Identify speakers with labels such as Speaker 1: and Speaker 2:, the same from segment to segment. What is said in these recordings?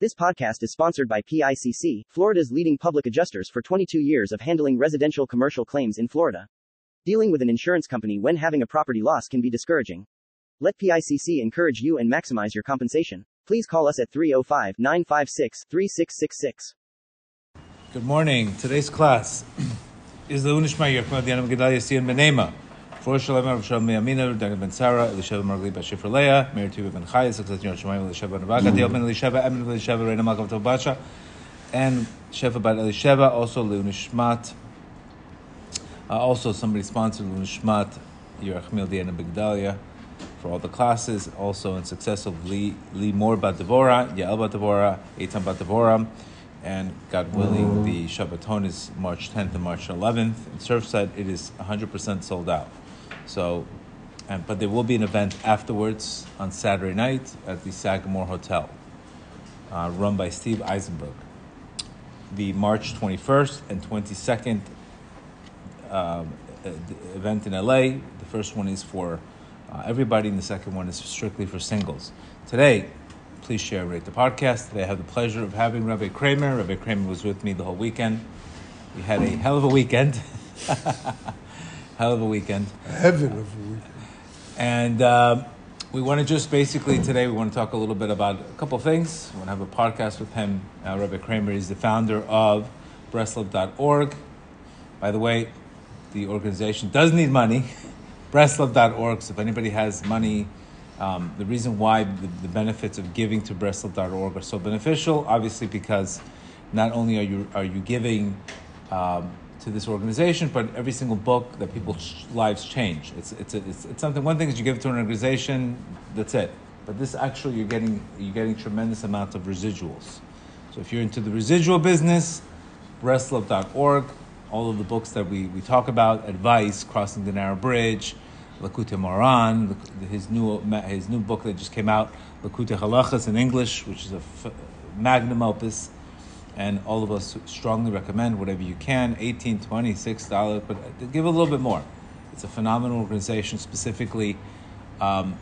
Speaker 1: This podcast is sponsored by PICC, Florida's leading public adjusters for 22 years of handling residential commercial claims in Florida. Dealing with an insurance company when having a property loss can be discouraging. Let PICC encourage you and maximize your compensation. Please call us at 305 956 3666.
Speaker 2: Good morning. Today's class is the Unishma Yerkma Diana Gedalia Sian Benema. For Shalom Rav Shalom Me'amina, Dagan Ben Sarah, Elisheva Margli Bashifra Leah, Meir Tuva Ben Chaya, Success Yor Shemayim, Elisheva Navaka, Diel Ben Elisheva, Emin Elisheva, Reina Malkav Tovbacha, and Shefa Bat Elisheva, also Leunishmat. Uh, also, somebody sponsored Leunishmat, Yerachmil Diana Begdalia for all the classes. Also, in success of Lee, Lee Moore Bat Devora, Yael Bat Devora, Eitan Bat Devora, and God willing, the Shabbaton is March 10th and March 11th. In Surfside, it is 100% sold out. So, and, but there will be an event afterwards on Saturday night at the Sagamore Hotel, uh, run by Steve Eisenberg. The March 21st and 22nd um, uh, event in LA. The first one is for uh, everybody, and the second one is strictly for singles. Today, please share rate the podcast. Today, I have the pleasure of having Rabbi Kramer. Rabbi Kramer was with me the whole weekend. We had a hell of a weekend. hell of a weekend.
Speaker 3: Heaven of a weekend.
Speaker 2: And um, we want to just basically today, we want to talk a little bit about a couple things. We want to have a podcast with him. Uh, Rabbi Kramer is the founder of Breslov.org. By the way, the organization does need money. Breslov.org. So if anybody has money, um, the reason why the, the benefits of giving to Breslov.org are so beneficial, obviously, because not only are you are you giving um, to this organization, but every single book that people's lives change. It's, it's, it's, it's something. One thing is you give it to an organization, that's it. But this actually you're getting you're getting tremendous amounts of residuals. So if you're into the residual business, Breslov.org, all of the books that we, we talk about, advice, crossing the narrow bridge, Likutei Moharan, his new his new book that just came out, Lakute Halachas in English, which is a f- magnum opus and all of us strongly recommend whatever you can 18 26 dollars but give a little bit more it's a phenomenal organization specifically um,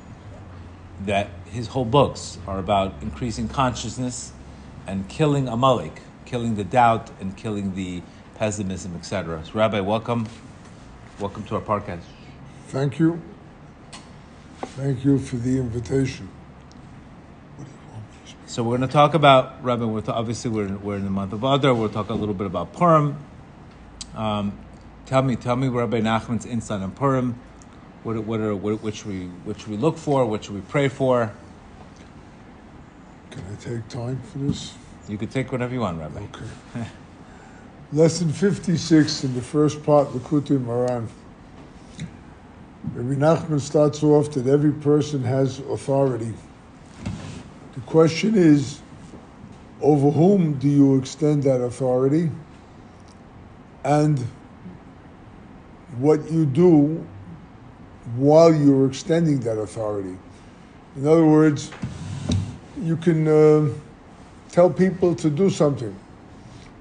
Speaker 2: that his whole books are about increasing consciousness and killing amalek killing the doubt and killing the pessimism etc so rabbi welcome welcome to our podcast
Speaker 3: Thank you. Thank you for the invitation.
Speaker 2: So we're going to talk about Rabbi. We're obviously we're in, we're in the month of Adar. We'll talk a little bit about Purim. Um, tell me, tell me, Rabbi Nachman's insight on Purim. What what are what, should we should we look for? What should we pray for?
Speaker 3: Can I take time for this?
Speaker 2: You could take whatever you want, Rabbi.
Speaker 3: Okay. Lesson 56 in the first part, Likutei Moharan. Rabbi Nachman starts off that every person has authority. The question is, over whom do you extend that authority? And what you do while you're extending that authority. In other words, you can uh, tell people to do something,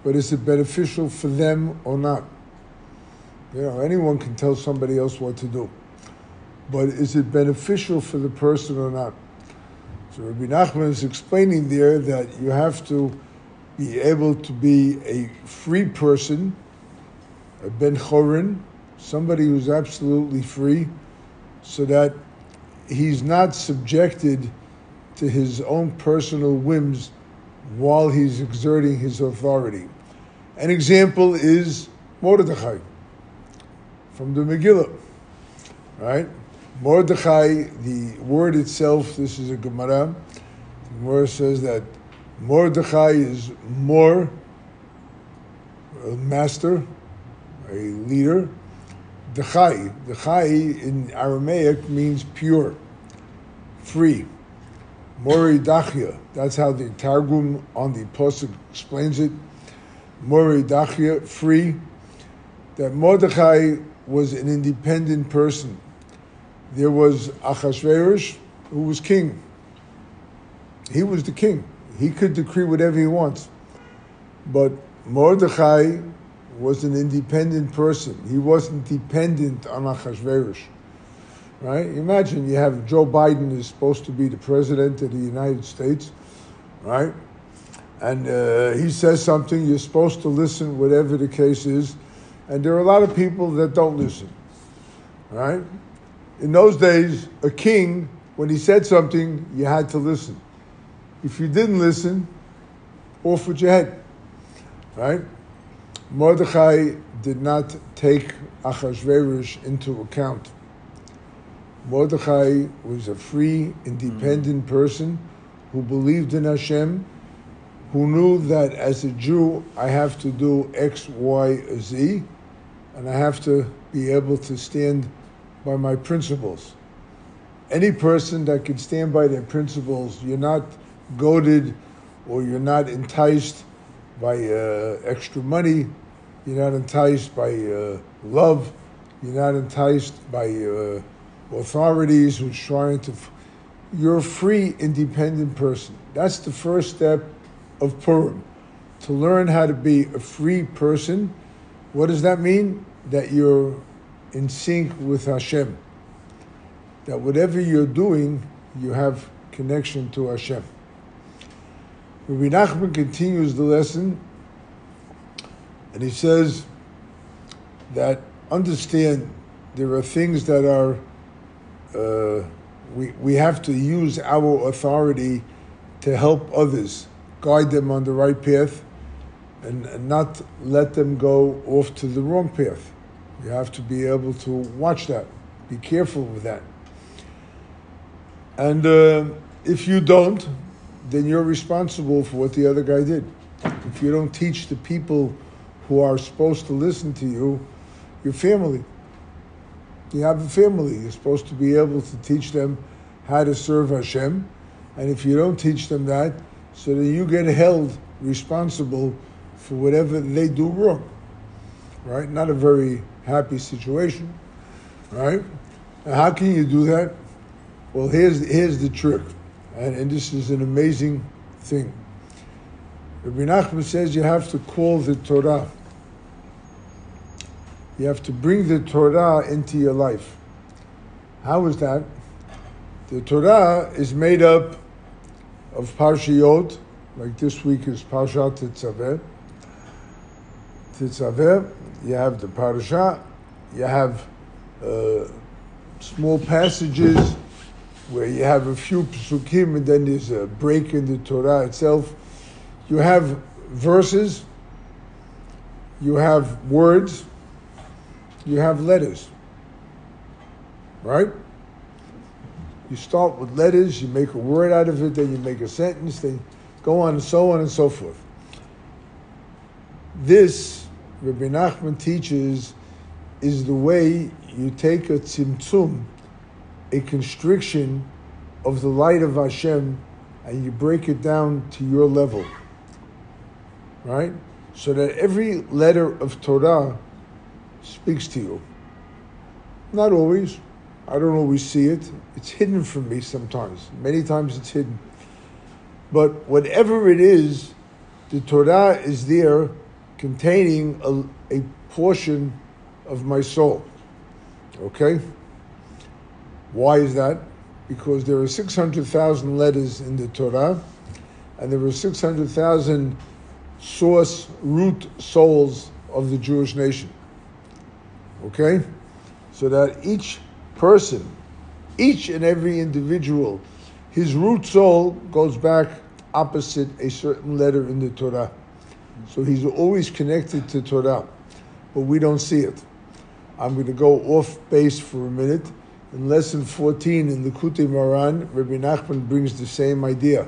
Speaker 3: but is it beneficial for them or not? You know, anyone can tell somebody else what to do, but is it beneficial for the person or not? So Rabbi Nachman is explaining there that you have to be able to be a free person, a ben chorin, somebody who's absolutely free, so that he's not subjected to his own personal whims while he's exerting his authority. An example is Mordechai from the Megillah, right? Mordechai, the word itself, this is a Gemara. The Gemara says that Mordechai is more a master, a leader. Dechai, Dechai in Aramaic means pure, free. Mori Dachia, that's how the Targum on the Pasuk explains it. Mori Dachia, free. That Mordechai was an independent person there was Achashverosh, who was king. He was the king. He could decree whatever he wants. But Mordechai was an independent person. He wasn't dependent on Achashverosh. Right? Imagine you have Joe Biden is supposed to be the president of the United States, right? and uh, he says something, you're supposed to listen, whatever the case is. And there are a lot of people that don't listen. Right? In those days, a king, when he said something, you had to listen. If you didn't listen, off with your head. Right? Mordechai did not take Achashverosh into account. Mordechai was a free, independent mm. person who believed in Hashem, who knew that as a Jew I have to do X, Y, Z, and I have to be able to stand by my principles. Any person that can stand by their principles, you're not goaded or you're not enticed by uh, extra money, you're not enticed by uh, love, you're not enticed by uh, authorities who's trying to. F- you're a free, independent person. That's the first step of Purim. To learn how to be a free person. What does that mean? That you're in sync with Hashem. That whatever you're doing, you have connection to Hashem. Rabbi Nachman continues the lesson, and he says that understand there are things that are uh, we we have to use our authority to help others, guide them on the right path, and, and not let them go off to the wrong path. You have to be able to watch that, be careful with that. And uh, if you don't, then you're responsible for what the other guy did. If you don't teach the people who are supposed to listen to you, your family. You have a family. You're supposed to be able to teach them how to serve Hashem. And if you don't teach them that, so that you get held responsible for whatever they do wrong. Right? Not a very happy situation. Right? Now, how can you do that? Well, here's, here's the trick. And, and this is an amazing thing. Rabbi Nachman says you have to call the Torah. You have to bring the Torah into your life. How is that? The Torah is made up of Parshiyot, like this week is Parshat Tetzaveh. Tetzaveh, you have the Parasha, you have uh, small passages where you have a few psukim and then there's a break in the Torah itself. You have verses, you have words, you have letters. Right? You start with letters, you make a word out of it, then you make a sentence, then go on and so on and so forth. This, Rabbi Nachman teaches, is the way you take a tzimtzum, a constriction of the light of Hashem, and you break it down to your level. Right? So that every letter of Torah speaks to you. Not always. I don't always see it. It's hidden from me sometimes. Many times it's hidden. But whatever it is, the Torah is there containing a, a portion of my soul. Okay? Why is that? Because there are 600,000 letters in the Torah, and there are 600,000 source, root souls of the Jewish nation. Okay? So that each person, each and every individual, his root soul goes back opposite a certain letter in the Torah. So he's always connected to Torah, but we don't see it. I'm going to go off base for a minute. In lesson 14 in the Likutei Moharan, Rabbi Nachman brings the same idea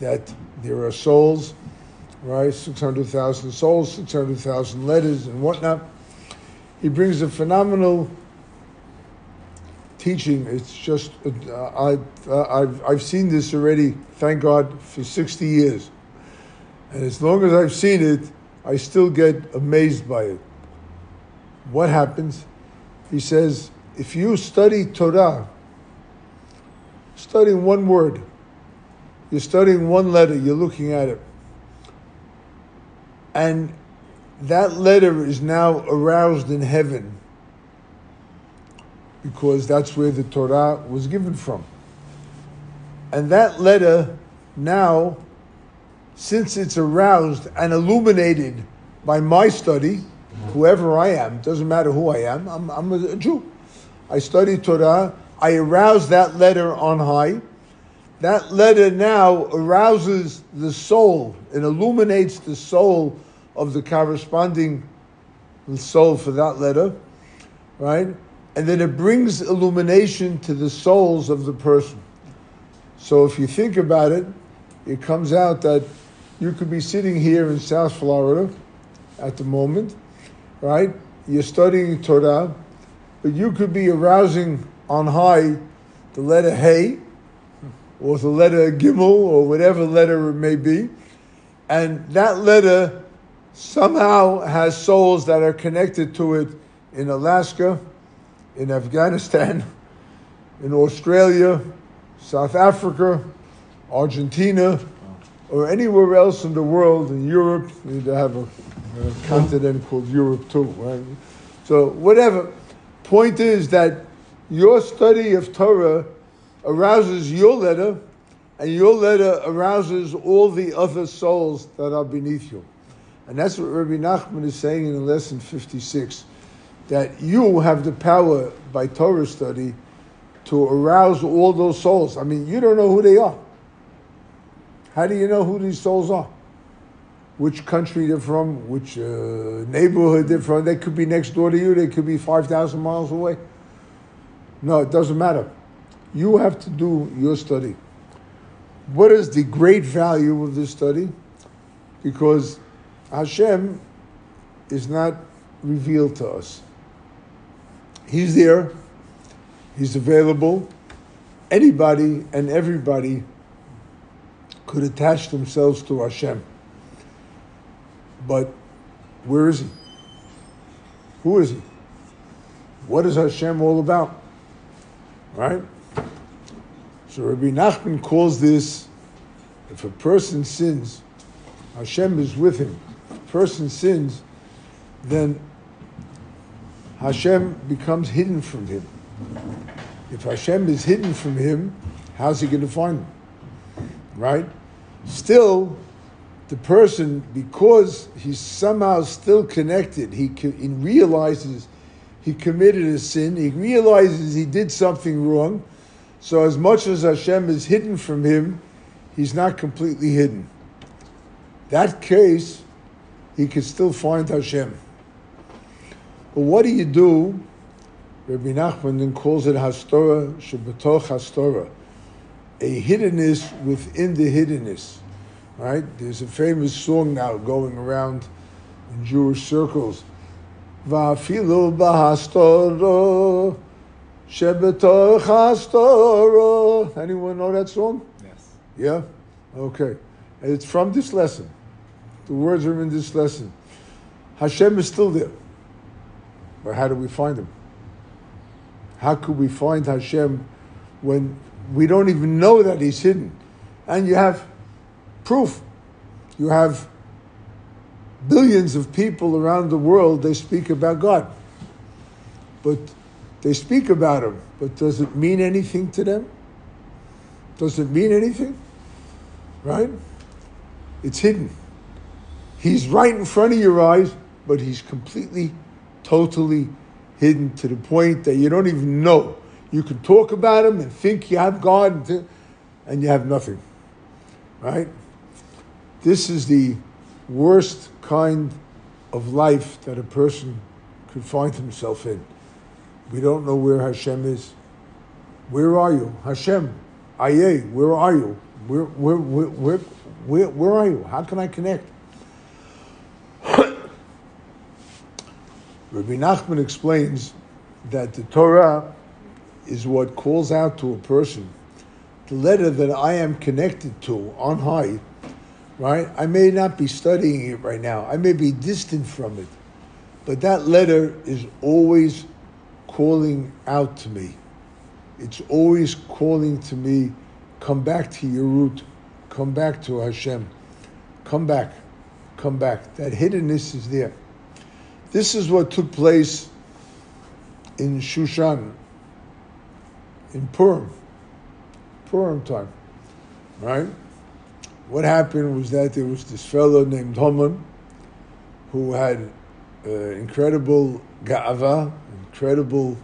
Speaker 3: that there are souls, right? 600,000 souls, 600,000 letters, and whatnot. He brings a phenomenal teaching. It's just, uh, I, uh, I've, I've seen this already, thank God, for 60 years. And as long as I've seen it, I still get amazed by it. What happens? He says, if you study Torah, studying one word, you're studying one letter, you're looking at it, and that letter is now aroused in heaven because that's where the Torah was given from. And that letter now since it's aroused and illuminated by my study, whoever I am, doesn't matter who I am, I'm, I'm a Jew. I study Torah, I arouse that letter on high. That letter now arouses the soul, it illuminates the soul of the corresponding soul for that letter, right? And then it brings illumination to the souls of the person. So if you think about it, it comes out that you could be sitting here in South Florida at the moment, right? You're studying Torah, but you could be arousing on high the letter Hey, or the letter Gimel, or whatever letter it may be, and that letter somehow has souls that are connected to it in Alaska, in Afghanistan, in Australia, South Africa, Argentina, or anywhere else in the world, in Europe, to have a, a continent called Europe too, right? So whatever. Point is that your study of Torah arouses your letter, and your letter arouses all the other souls that are beneath you. And that's what Rabbi Nachman is saying in lesson 56 that you have the power by Torah study to arouse all those souls. I mean, you don't know who they are. How do you know who these souls are? Which country they're from, which uh, neighborhood they're from. They could be next door to you, they could be 5,000 miles away. No, it doesn't matter. You have to do your study. What is the great value of this study? Because Hashem is not revealed to us. He's there, He's available. Anybody and everybody could attach themselves to Hashem. But where is He? Who is He? What is Hashem all about? Right? So Rabbi Nachman calls this if a person sins, Hashem is with him. If a person sins, then Hashem becomes hidden from him. If Hashem is hidden from him, how's he going to find him? Right? Still, the person, because he's somehow still connected, he, he realizes he committed a sin, he realizes he did something wrong. So, as much as Hashem is hidden from him, he's not completely hidden. That case, he can still find Hashem. But what do you do? Rabbi Nachman then calls it Hastorah Shebetoch Hastorah, a hiddenness within the hiddenness. Right? There's a famous song now going around in Jewish circles. Vafilu bahastorah Shebetoch Hastorah. Anyone know that song?
Speaker 2: Yes.
Speaker 3: Yeah? Okay. And it's from this lesson. The words are in this lesson. Hashem is still there. But how do we find him? How could we find Hashem when we don't even know that he's hidden? And you have proof. You have billions of people around the world, they speak about God. But they speak about him, but does it mean anything to them? Does it mean anything? Right? It's hidden. He's right in front of your eyes, but he's completely totally hidden to the point that you don't even know. You can talk about him and think you have God, and you have nothing. Right? This is the worst kind of life that a person could find himself in. We don't know where Hashem is. Where are you? Hashem, Aye, where are you? Where, where, where, where, where, where are you? How can I connect? Rabbi Nachman explains that the Torah is what calls out to a person the letter that I am connected to on high, right? I may not be studying it right now, I may be distant from it, but that letter is always calling out to me. It's always calling to me, come back to your root, come back to Hashem, come back, come back. That hiddenness is there. This is what took place in Shushan, in Purim, Purim time, right? what happened was that there was this fellow named Haman who had uh, incredible ga'ava, incredible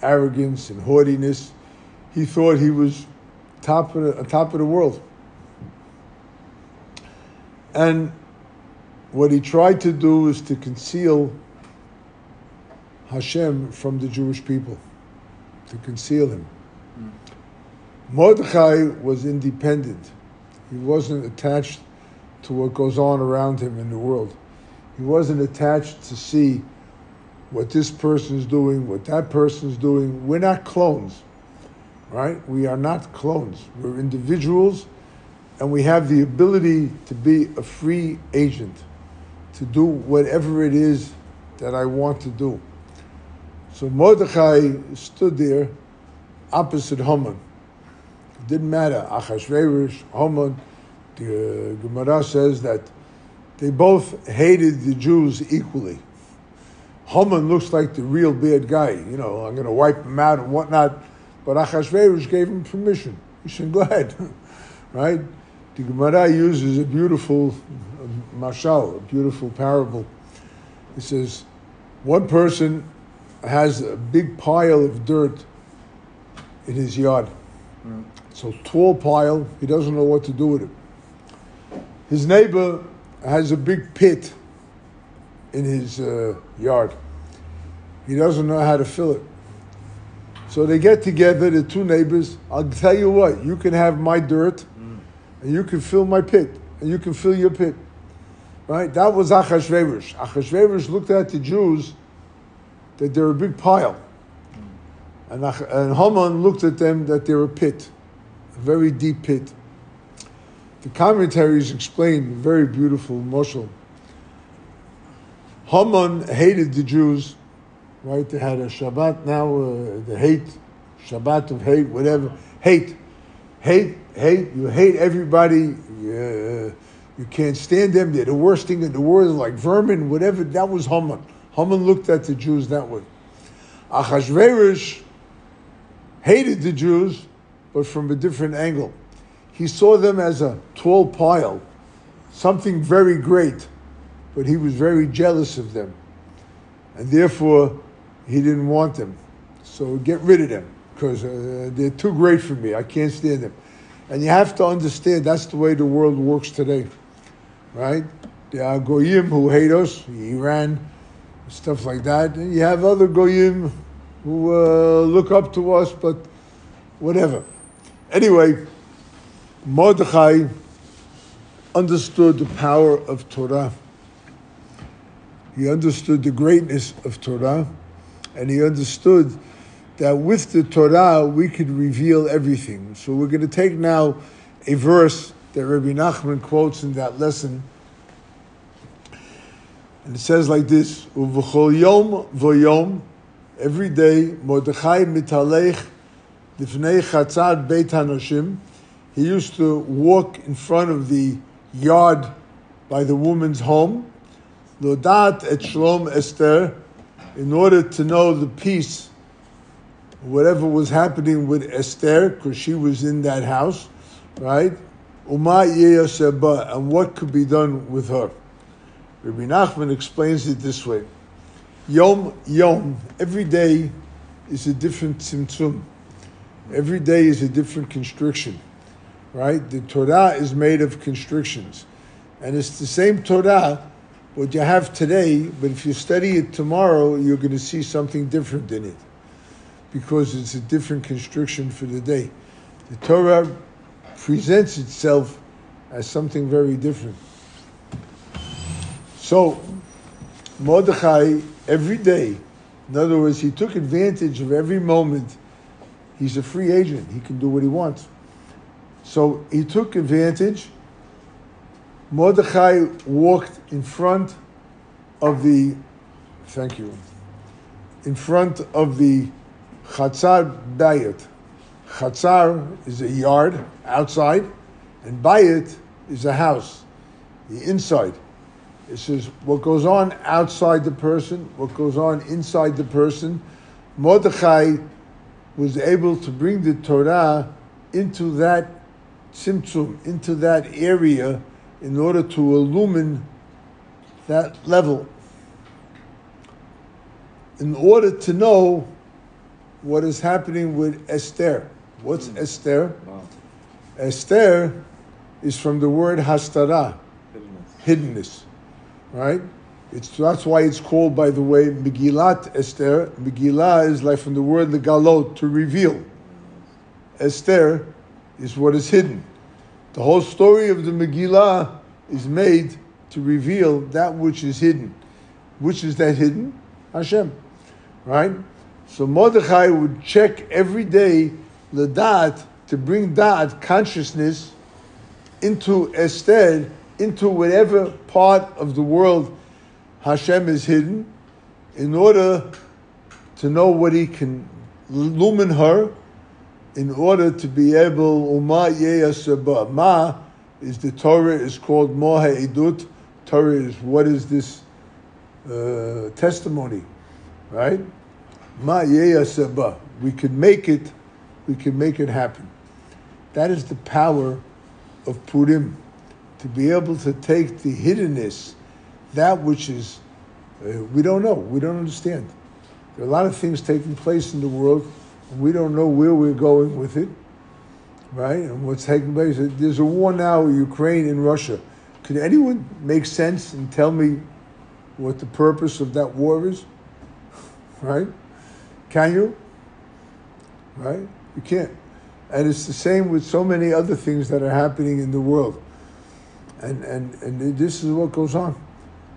Speaker 3: arrogance and haughtiness. He thought he was top of the, top of the world. And what he tried to do was to conceal Hashem from the Jewish people, to conceal him. Mordechai was independent. He wasn't attached to what goes on around him in the world. He wasn't attached to see what this person is doing, what that person is doing. We're not clones, right? We are not clones. We're individuals, and we have the ability to be a free agent, to do whatever it is that I want to do. So Mordechai stood there opposite Haman. Didn't matter. Achashverosh, Haman, the Gemara says that they both hated the Jews equally. Haman looks like the real bad guy. You know, I'm going to wipe him out and whatnot. But Achashverosh gave him permission. He said, go ahead. right? The Gemara uses a beautiful uh, mashal, a beautiful parable. It says, one person has a big pile of dirt in his yard. Mm. So tall pile, he doesn't know what to do with it. His neighbor has a big pit in his uh, yard. He doesn't know how to fill it. So they get together, the two neighbors. I'll tell you what, you can have my dirt, and you can fill my pit, and you can fill your pit. Right? That was Achashverosh. Achashverosh looked at the Jews that they're a big pile. And, and Haman looked at them that they're a pit, a very deep pit. The commentaries explain very beautiful moshel. Haman hated the Jews, right? They had a Shabbat now, uh, the hate, Shabbat of hate, whatever. Hate, hate, hate. You hate everybody. Uh, you can't stand them. They're the worst thing in the world, like vermin, whatever. That was Haman. Haman looked at the Jews that way. Achashverosh hated the Jews, but from a different angle. He saw them as a tall pile, something very great, but he was very jealous of them. And therefore, he didn't want them. So get rid of them, because uh, they're too great for me. I can't stand them. And you have to understand that's the way the world works today, right? There are goyim who hate us, Iran, stuff like that. And you have other goyim who uh, look up to us, but whatever. Anyway, Mordechai understood the power of Torah. He understood the greatness of Torah, and he understood that with the Torah we could reveal everything. So we're going to take now a verse that Rabbi Nachman quotes in that lesson and it says like this, Uv'chol yom v'yom, every day, Mordechai mitalech lifnei chatzad beit hanoshim, he used to walk in front of the yard by the woman's home, lodat et shalom Esther, in order to know the peace, whatever was happening with Esther, because she was in that house, right? Uma and what could be done with her. Rabbi Nachman explains it this way: Yom Yom, every day is a different tzimtzum. Every day is a different constriction, right? The Torah is made of constrictions, and it's the same Torah what you have today. But if you study it tomorrow, you're going to see something different in it, because it's a different constriction for the day. The Torah presents itself as something very different. So, Mordechai, every day, in other words, he took advantage of every moment. He's a free agent, he can do what he wants. So, he took advantage. Mordechai walked in front of the, thank you, in front of the Chatzar Bayit. Chatzar is a yard outside, and Bayit is a house, the inside. It says what goes on outside the person, what goes on inside the person. Mordechai was able to bring the Torah into that tzimtzum, into that area in order to illumine that level. In order to know what is happening with Esther. What's hmm. Esther?
Speaker 2: Wow.
Speaker 3: Esther is from the word hastara, hiddenness, right? It's, that's why it's called, by the way, Megillat Esther. Megillah is like from the word the legalot, to reveal. Esther is what is hidden. The whole story of the Megillah is made to reveal that which is hidden. Which is that hidden? Hashem, right? So Mordechai would check every day the da'at to bring da'at, consciousness, into Esther, into whatever part of the world Hashem is hidden, in order to know what he can illumine her, in order to be able, Uma. Ma is the Torah, is called Moha Idut. Torah is what is this uh, testimony, right? Ma Yeyasaba. We can make it, we can make it happen. That is the power of Purim, to be able to take the hiddenness, that which is, uh, we don't know, we don't understand. There are a lot of things taking place in the world, we don't know where we're going with it, right? And what's taking place. There's a war now, in Ukraine and Russia. Could anyone make sense and tell me what the purpose of that war is? Right? Can you? Right? You can't. And it's the same with so many other things that are happening in the world. And, and, and this is what goes on.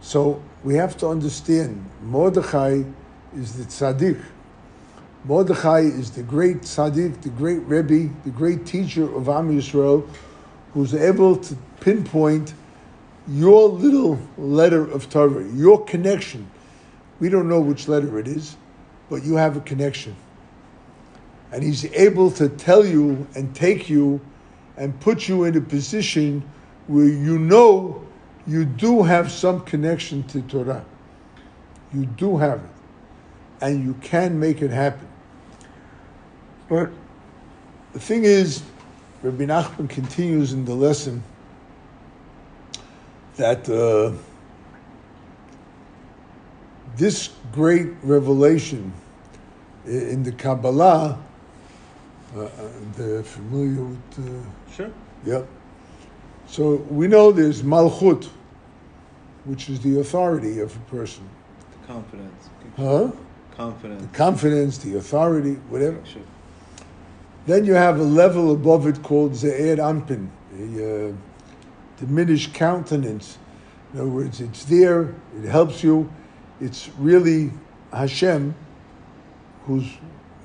Speaker 3: So we have to understand Mordechai is the tzaddik. Mordechai is the great tzaddik, the great Rebbe, the great teacher of Am Yisrael, who's able to pinpoint your little letter of Torah, your connection. We don't know which letter it is, but you have a connection and he's able to tell you and take you and put you in a position where you know you do have some connection to Torah. You do have it. And you can make it happen. But the thing is, Rabbi Nachman continues in the lesson that uh, this great revelation in the Kabbalah uh, uh, they're familiar with. Uh,
Speaker 2: Sure.
Speaker 3: Yep. So we know there's malchut, which is the authority of a person.
Speaker 2: The confidence.
Speaker 3: Huh?
Speaker 2: Confidence.
Speaker 3: The confidence, the authority, whatever.
Speaker 2: Sure.
Speaker 3: Then you have a level above it called Ze'er Anpin, a uh, diminished countenance. In other words, it's there, it helps you. It's really Hashem who's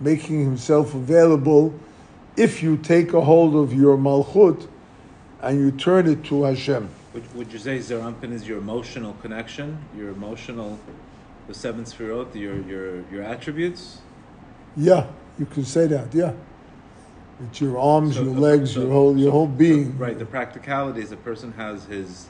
Speaker 3: making himself available if you take a hold of your malchut and you turn it to Hashem.
Speaker 2: Would, would you say Ze'er Anpin is your emotional connection, your emotional, the seven sefirot, your your your attributes?
Speaker 3: Yeah, you can say that. Yeah, it's your arms,
Speaker 2: So
Speaker 3: your
Speaker 2: the-
Speaker 3: legs,
Speaker 2: so-
Speaker 3: your whole your
Speaker 2: so-
Speaker 3: whole being.
Speaker 2: Right. The practicality is a person has his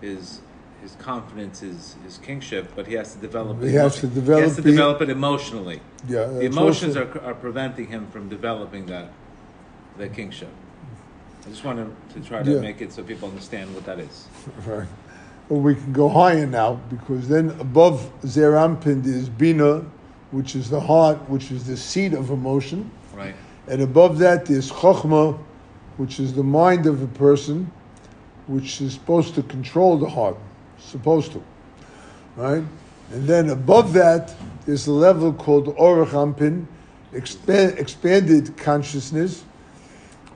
Speaker 2: his his confidence, his his kingship, but he has to develop.
Speaker 3: He
Speaker 2: it
Speaker 3: has to develop.
Speaker 2: He has to
Speaker 3: the-
Speaker 2: develop it emotionally.
Speaker 3: Yeah,
Speaker 2: The emotions
Speaker 3: also-
Speaker 2: are, are preventing him from developing that that kingship. I just wanted to try to
Speaker 3: Yeah.
Speaker 2: make it so people understand what that is.
Speaker 3: Right. Well, we can go higher now because then above Ze'er Anpin is Bina, which is the heart, which is the seat of emotion.
Speaker 2: Right.
Speaker 3: And above that is Chokhmah, which is the mind of a person, which is supposed to control the heart. Supposed to. Right? And then above that is a level called Arich Anpin, expand, expanded consciousness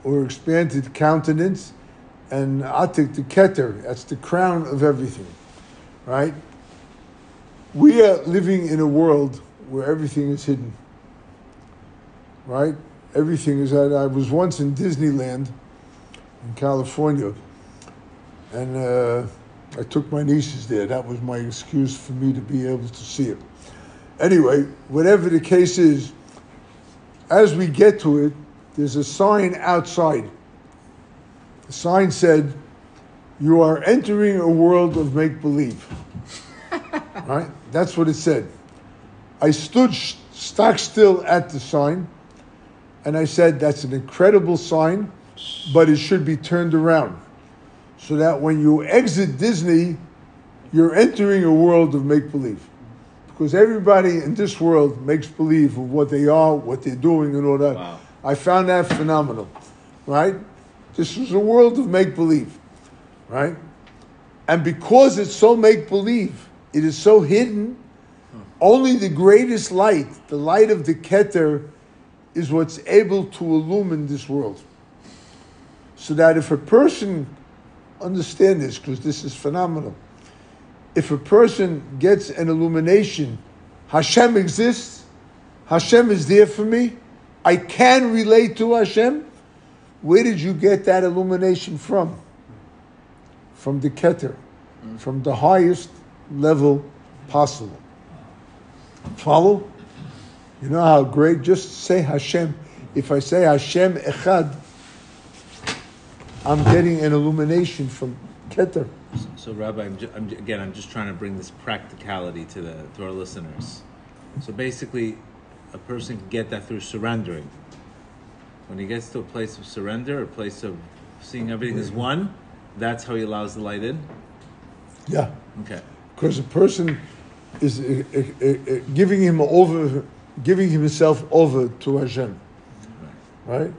Speaker 3: or expanded countenance, and Atik the Keter, that's the crown of everything. Right? We are living in a world where everything is hidden. Right? Everything is that I was once in Disneyland in California, and uh, I took my nieces there. That was my excuse for me to be able to see it. Anyway, whatever the case is, as we get to it, there's a sign outside. The sign said, You are entering a world of make believe. right? That's what it said. I stood sh- stock still at the sign and I said, That's an incredible sign. but it should be turned around. So that when you exit Disney, you're entering a world of make believe. Because everybody in this world makes believe of what they are, what they're doing, and all that.
Speaker 2: Wow.
Speaker 3: I found that phenomenal, right? This is a world of make believe, right? And because it's so make believe, it is so hidden, only the greatest light, the light of the Keter, is what's able to illumine this world. So that if a person, understand this because this is phenomenal, if a person gets an illumination, Hashem exists, Hashem is there for me, I can relate to Hashem. Where did you get that illumination from? From the Keter, from the highest level possible. Follow? You know how great? Just say Hashem. If I say Hashem Echad, I'm getting an illumination from Keter.
Speaker 2: So, Rabbi, I'm, I'm again, I'm just trying to bring this practicality to the to our listeners. So, basically, a person can get that through surrendering. When he gets to a place of surrender, a place of seeing everything as one, that's how he allows the light in.
Speaker 3: Yeah.
Speaker 2: Okay.
Speaker 3: because a person is uh, uh, uh, uh, giving him over, giving himself over to Hashem, right?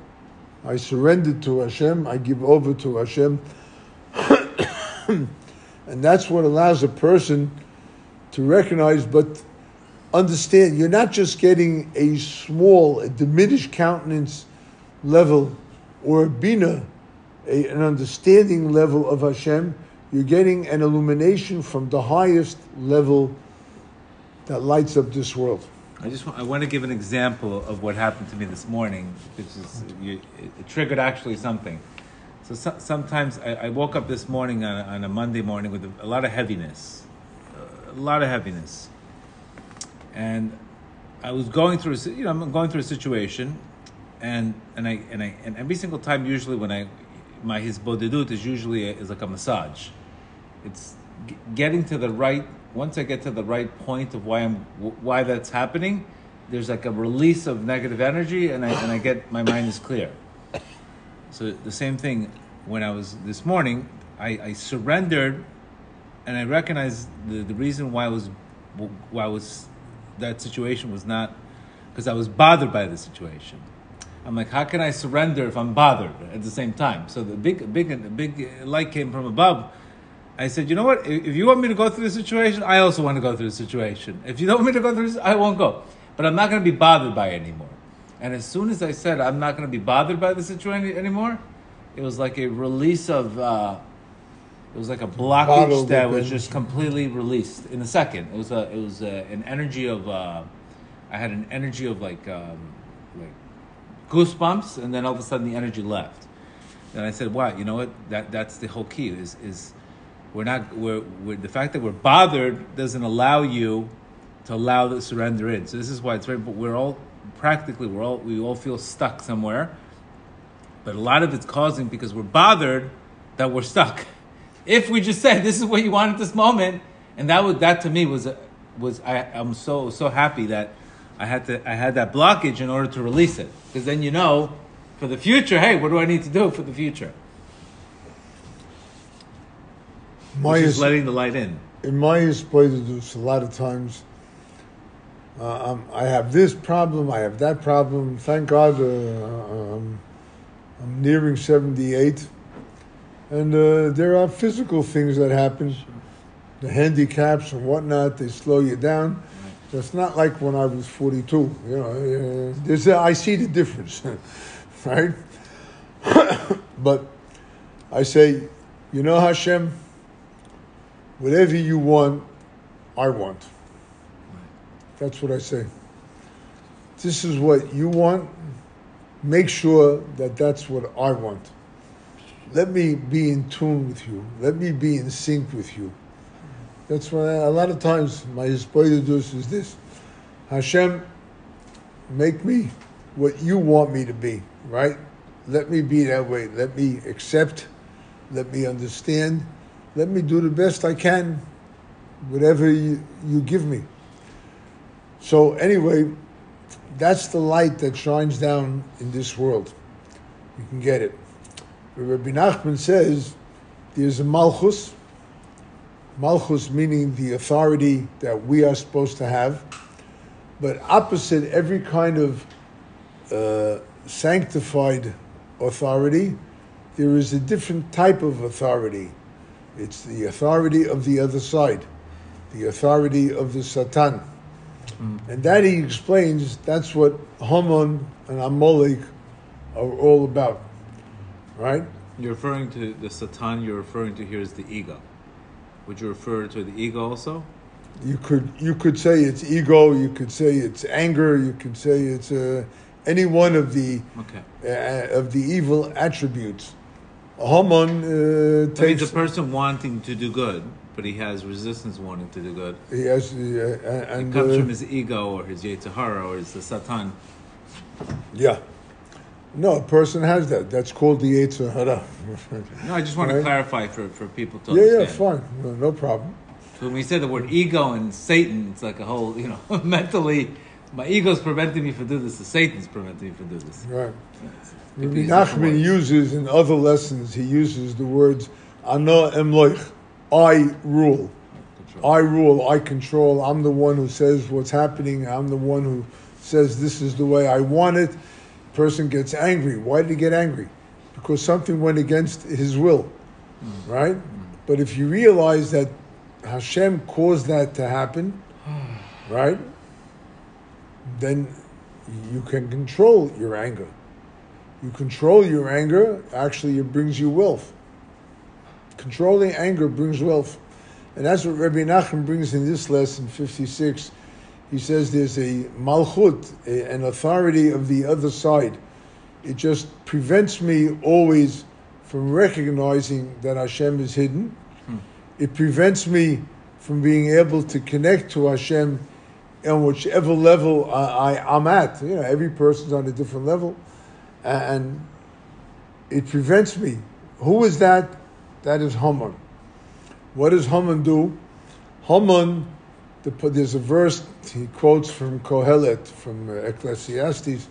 Speaker 3: I surrender to Hashem. I give over to Hashem, and that's what allows a person to recognize, but understand. You're not just getting a small, a diminished countenance level, or a bina, a, an understanding level of Hashem, you're getting an illumination from the highest level that lights up this world.
Speaker 2: I just want, I want to give an example of what happened to me this morning, which is you, it, it triggered actually something. So, so sometimes I, I woke up this morning on a, on a Monday morning with a, a lot of heaviness, a lot of heaviness, and I was going through a you know I'm going through a situation, and and I and I and every single time usually when I my hisbodedut is usually a, is like a massage. It's g- getting to the right. Once I get to the right point of why I'm why that's happening, there's like a release of negative energy, and I and I get my mind is clear. So the same thing when I was this morning, I, I surrendered, and I recognized the, the reason why I was why I was that situation was not because I was bothered by the situation. I'm like, how can I surrender if I'm bothered at the same time? So the big, big, big light came from above. I said, you know what? If you want me to go through the situation, I also want to go through the situation. If you don't want me to go through this, I won't go. But I'm not going to be bothered by it anymore. And as soon as I said I'm not going to be bothered by the situation anymore, it was like a release of. Uh, it was like a blockage
Speaker 3: Bottled
Speaker 2: that was just completely released in a second. It was a, it was a, an energy of. Uh, I had an energy of like, um, like goosebumps, and then all of a sudden the energy left. And I said, "Wow, you know what? That that's the whole key. Is is we're not we're, we're the fact that we're bothered doesn't allow you to allow the surrender in. So this is why it's very. But we're all practically we're all we all feel stuck somewhere. But a lot of it's causing because we're bothered that we're stuck. If we just said this is what you want at this moment, and that was that to me was was I I'm so so happy that I had to I had that blockage in order to release it because then you know for the future. Hey, what do I need to do for the future?
Speaker 3: My
Speaker 2: Which is
Speaker 3: is-
Speaker 2: letting the light in.
Speaker 3: in my experience, a lot of times, uh, um, I have this problem, I have that problem. Thank God, uh, um, I'm nearing 78. And uh, there are physical things that happen, the handicaps and whatnot, they slow you down. It's not like when I was 42. You know, uh, there's a, I see the difference, right? but I say, you know, Hashem, whatever you want, I want. That's what I say. This is what you want. Make sure that that's what I want. Let me be in tune with you. Let me be in sync with you. That's why a lot of times my Hisbodedus is this Hashem, make me what you want me to be, right? Let me be that way. Let me accept. Let me understand. Let me do the best I can, whatever you, you give me. So, anyway, that's the light that shines down in this world. You can get it. Rabbi Nachman says there's a malchus, malchus meaning the authority that we are supposed to have, but opposite every kind of uh, sanctified authority, there is a different type of authority. It's the authority of the other side, the authority of the Satan. And that he explains, that's what Haman and Amalek are all about. Right?
Speaker 2: You're referring to the Satan. You're referring to here is the ego. Would you refer to the ego also?
Speaker 3: You could you could say it's ego, you could say it's anger, you could say it's uh, any one of the
Speaker 2: Okay.
Speaker 3: uh, of the evil attributes. Haman uh, takes
Speaker 2: a person wanting to do good, but he has resistance wanting to do good.
Speaker 3: he has uh,
Speaker 2: It comes
Speaker 3: uh,
Speaker 2: from his ego or his Yetzer Hara or his the Satan.
Speaker 3: yeah. No, a person has that. That's called the Yetzer Hara.
Speaker 2: No, I just want to clarify for, for people to
Speaker 3: yeah, yeah,
Speaker 2: understand.
Speaker 3: fine, no, no problem.
Speaker 2: So when we say the word ego and Satan, it's like a whole, you know, mentally, my ego's preventing me from doing this, the Satan's preventing me from doing this.
Speaker 3: Right.
Speaker 2: It's-
Speaker 3: Rabbi
Speaker 2: could be different
Speaker 3: Nachman uses in other lessons, he uses the words "Ana emloich," I rule. I rule, I control. I'm the one who says what's happening. I'm the one who says this is the way I want it. Person gets angry. Why did he get angry? Because something went against his will, right? But if you realize that Hashem caused that to happen, right? Then you can control your anger. You control your anger, actually, it brings you wealth. Controlling anger brings wealth. And that's what Rabbi Nachman brings in this lesson 56. He says there's a malchut, a- an authority of the other side. It just prevents me always from recognizing that Hashem is hidden. Hmm. It prevents me from being able to connect to Hashem on whichever level I, I, I'm at. You know, every person's on a different level. And it prevents me. Who is that? That is Haman. What does Haman do? Haman, the, there's a verse he quotes from Kohelet, from uh, Ecclesiastes.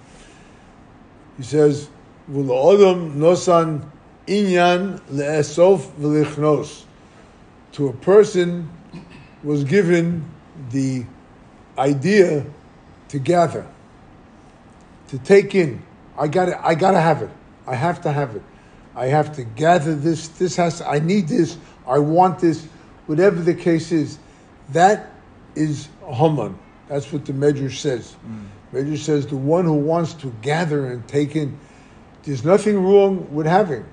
Speaker 3: He says, "V'lo nosan inyan le'esof v'lichnos." To a person was given the idea to gather, to take in. I got to I got to have it. I have to have it. I have to gather this. This has. I need this. I want this. Whatever the case is, that is Haman. That's what the Medrash says. Medrash says the one who wants to gather and take in. There's nothing wrong with having.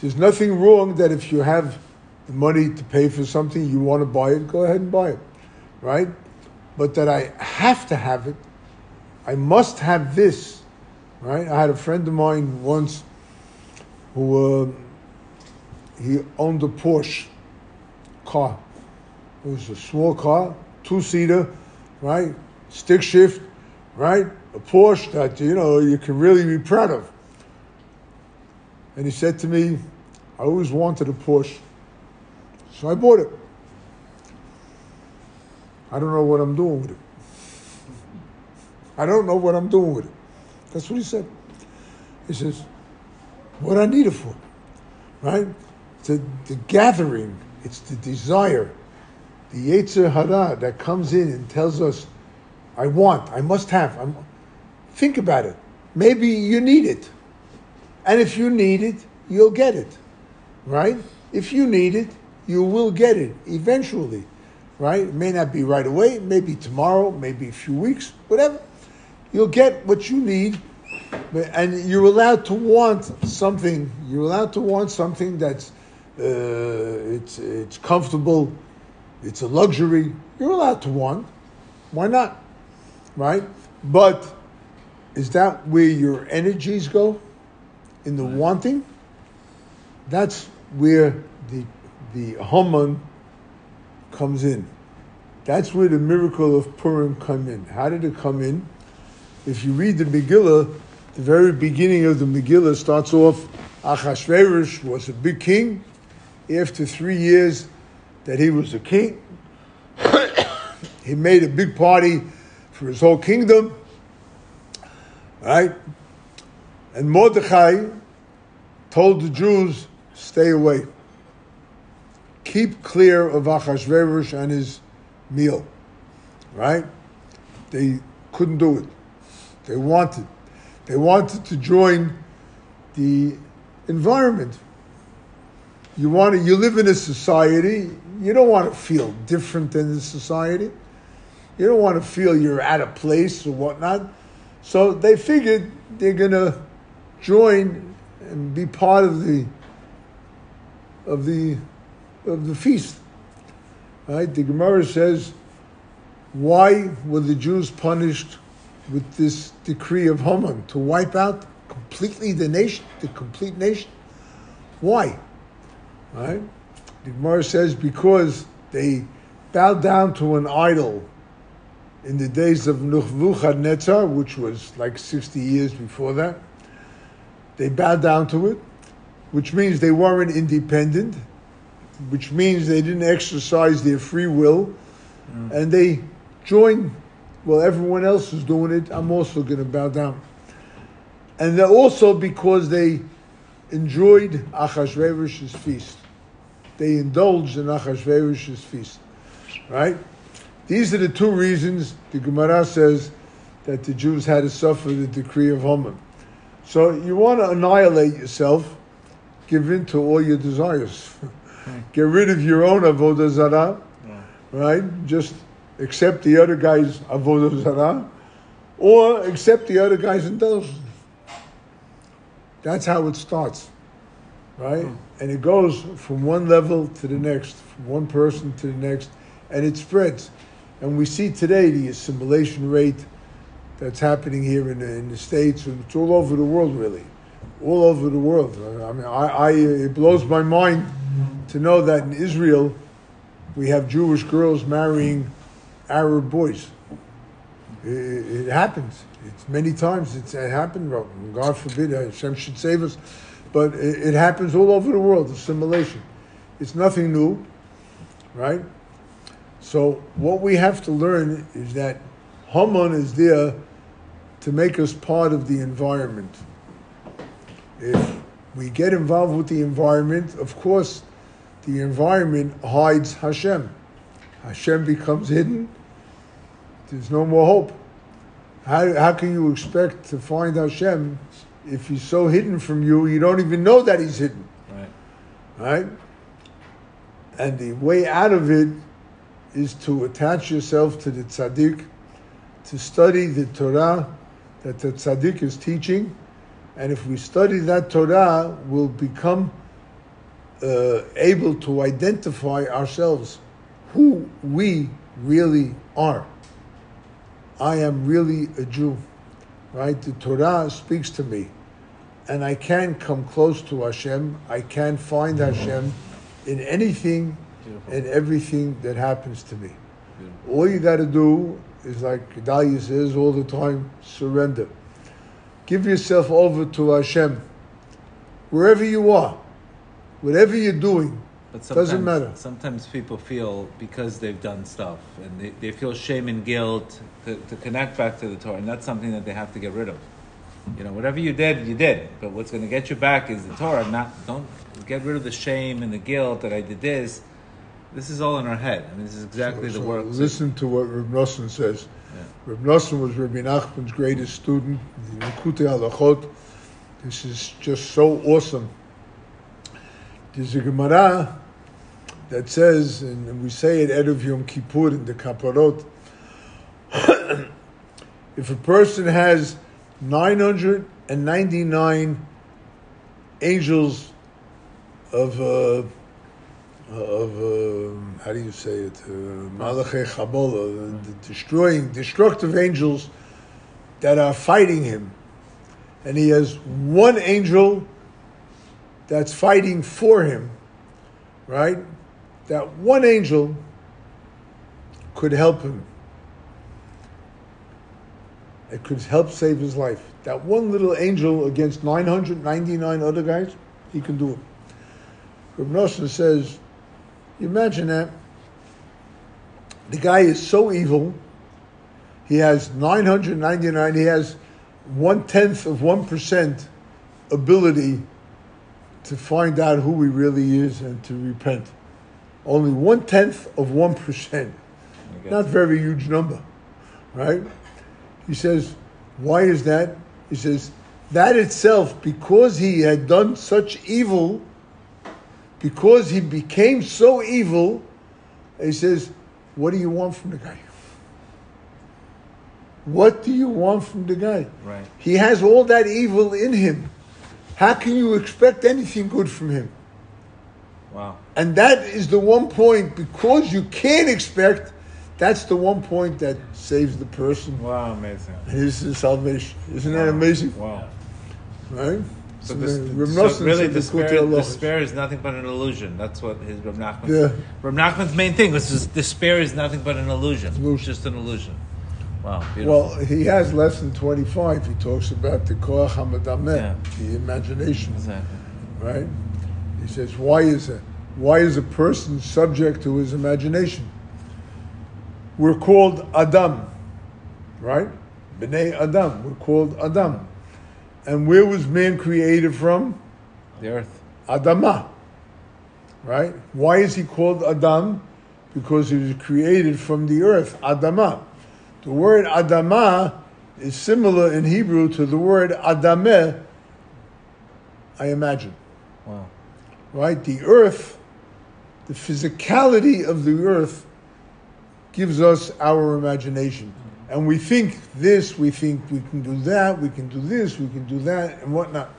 Speaker 3: There's nothing wrong that if you have the money to pay for something, you want to buy it, go ahead and buy it, right? But that I have to have it, I must have this, right? I had a friend of mine once who uh, he owned a Porsche car. It was a small car, two seater, right? Stick shift, right? A Porsche that you know you can really be proud of. And he said to me, I always wanted a Porsche. So I bought it. I don't know what I'm doing with it. I don't know what I'm doing with it. That's what he said. He says, what I need it for, right? The, the gathering, it's the desire, the Yetzer Hara that comes in and tells us, I want, I must have. I'm, think about it. Maybe you need it. And if you need it, you'll get it, right? If you need it, you will get it eventually, right? It may not be right away, maybe tomorrow, maybe a few weeks, whatever. You'll get what you need, and you're allowed to want something. You're allowed to want something that's uh, it's it's comfortable, it's a luxury. You're allowed to want. Why not? Right? But is that where your energies go? In the wanting? That's where the the Haman comes in. That's where the miracle of Purim come in. How did it come in? If you read the Megillah, the very beginning of the Megillah starts off, Achashverosh was a big king. After three years that he was a king, he made a big party for his whole kingdom. Right? And Mordechai told the Jews, stay away. Keep clear of Achashverosh and his meal. Right? They couldn't do it. They wanted. They wanted to join the environment. You want to, you live in a society, you don't want to feel different than the society. You don't want to feel you're at a place or whatnot. So they figured they're going to join and be part of the of the of the feast. Right? The Gemara says, why were the Jews punished with this decree of Haman to wipe out completely the nation, the complete nation? Why? Right? The Gemara says because they bowed down to an idol in the days of Nebuchadnezzar, which was like 60 years before that. They bowed down to it, which means they weren't independent, which means they didn't exercise their free will, mm. and they joined, well, everyone else is doing it, I'm also going to bow down. And also because they enjoyed Achashverosh's feast. They indulged in Achashverosh's feast, right? These are the two reasons the Gemara says that the Jews had to suffer the decree of Haman. So you want to annihilate yourself, give in to all your desires. Get rid of your own avodah zarah, yeah. right? Just accept the other guy's avodah zarah, or accept the other guy's indulgence. That's how it starts, right? Hmm. And it goes from one level to the next, from one person to the next, and it spreads. And we see today the assimilation rate that's happening here in the, in the States, and it's all over the world, really. All over the world. I mean, I, I, it blows my mind to know that in Israel, we have Jewish girls marrying Arab boys. It, it happens. It's many times it's it happened. God forbid, uh, Hashem should save us. But it, it happens all over the world, assimilation. It's nothing new, right? So what we have to learn is that Haman is there to make us part of the environment. If we get involved with the environment, of course, the environment hides Hashem. Hashem becomes hidden. There's no more hope. How, how can you expect to find Hashem if he's so hidden from you, you don't even know that he's hidden? Right. Right? And the way out of it is to attach yourself to the tzaddik, to study the Torah that the tzaddik is teaching, and if we study that Torah, we'll become uh, able to identify ourselves, who we really are. I am really a Jew, right? The Torah speaks to me, and I can come close to Hashem. I can find Hashem in anything Beautiful. and everything that happens to me. Beautiful. All you got to do is, like Gedalia says all the time, surrender. Give yourself over to Hashem. Wherever you are, whatever you're doing, doesn't matter.
Speaker 2: Sometimes people feel because they've done stuff and they, they feel shame and guilt to, to connect back to the Torah, and that's something that they have to get rid of. You know, whatever you did, you did. But what's going to get you back is the Torah. Not don't get rid of the shame and the guilt that I did this this is all in our head. I mean, this is exactly so, the so work.
Speaker 3: Listen to what Reb Nosson says. Yeah. Reb Nosson was Rabbi Nachman's greatest student, the Likutei Halachot. This is just so awesome. There's a Gemara that says, and we say it Erev Yom Kippur in the Kaparot, if a person has 999 angels of uh, of um, how do you say it, uh, Chabola, the destroying, destructive angels that are fighting him, and he has one angel that's fighting for him, right? That one angel could help him. It could help save his life. That one little angel against 999 other guys, he can do it. Reb Nosson says you imagine that? The guy is so evil. He has 999, he has one tenth of 1% ability to find out who he really is and to repent. Only one tenth of 1%. Not very huge number, right? He says, why is that? He says, that itself, because he had done such evil, because he became so evil, he says, what do you want from the guy? What do you want from the guy?
Speaker 2: Right.
Speaker 3: He has all that evil in him. How can you expect anything good from him?
Speaker 2: Wow.
Speaker 3: And that is the one point, because you can't expect, that's the one point that saves the person.
Speaker 2: Wow, amazing.
Speaker 3: And this is salvation. Isn't that amazing?
Speaker 2: Wow.
Speaker 3: Right?
Speaker 2: So,
Speaker 3: So
Speaker 2: this, so really,
Speaker 3: the
Speaker 2: despair, despair is nothing but an illusion. That's what his Reb Nachman.
Speaker 3: Yeah.
Speaker 2: Reb Nachman's main thing was just despair is nothing but an illusion.
Speaker 3: Illusion.
Speaker 2: Just an illusion. Wow. Beautiful.
Speaker 3: Well, he has less than 25. He talks about the Koach HaMadameh,
Speaker 2: Yeah.
Speaker 3: the imagination,
Speaker 2: exactly.
Speaker 3: right? He says, why is it? Why is a person subject to his imagination? We're called Adam, right? Bnei Adam. We're called Adam. And where was man created from?
Speaker 2: The earth.
Speaker 3: Adama. Right? Why is he called Adam? Because he was created from the earth, Adama. The word Adama is similar in Hebrew to the word Adameh, I imagine.
Speaker 2: Wow.
Speaker 3: Right? The earth, the physicality of the earth gives us our imagination. And we think this, we think we can do that, we can do this, we can do that, and whatnot.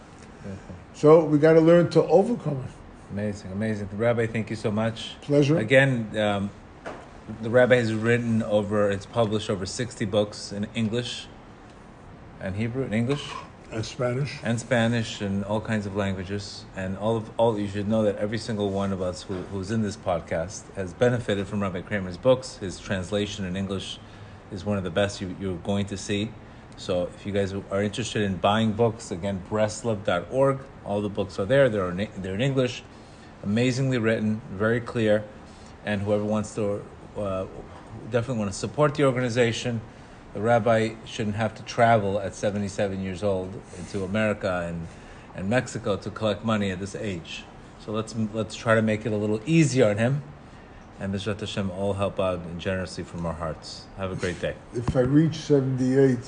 Speaker 3: So we got to learn to overcome it.
Speaker 2: Amazing, amazing. Rabbi, thank you so much.
Speaker 3: Pleasure.
Speaker 2: Again, um, the Rabbi has written over, it's published over 60 books in English and Hebrew, in English
Speaker 3: And Spanish.
Speaker 2: and Spanish and all kinds of languages. And all of all, you should know that every single one of us who, who's in this podcast has benefited from Rabbi Kramer's books. His translation in English is one of the best you, you're going to see. So if you guys are interested in buying books, again, breslov.org. All the books are there. They're in, they're in English, amazingly written, very clear. And whoever wants to, uh, definitely want to support the organization. The rabbi shouldn't have to travel at 77 years old into America and, and Mexico to collect money at this age. So let's let's try to make it a little easier on him. And Mr. Hashem all help out and generously from our hearts. Have a great day.
Speaker 3: If I reach 78,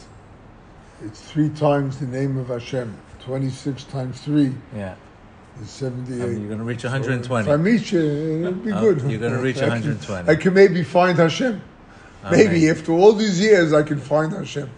Speaker 3: it's three times the name of Hashem. 26 times 3
Speaker 2: Yeah.
Speaker 3: is 78.
Speaker 2: I mean, you're going to reach
Speaker 3: So
Speaker 2: 120.
Speaker 3: If I meet you, it'll be
Speaker 2: Oh,
Speaker 3: good.
Speaker 2: you're gonna reach 120.
Speaker 3: I can maybe find Hashem. Maybe after all these years, I can find Hashem.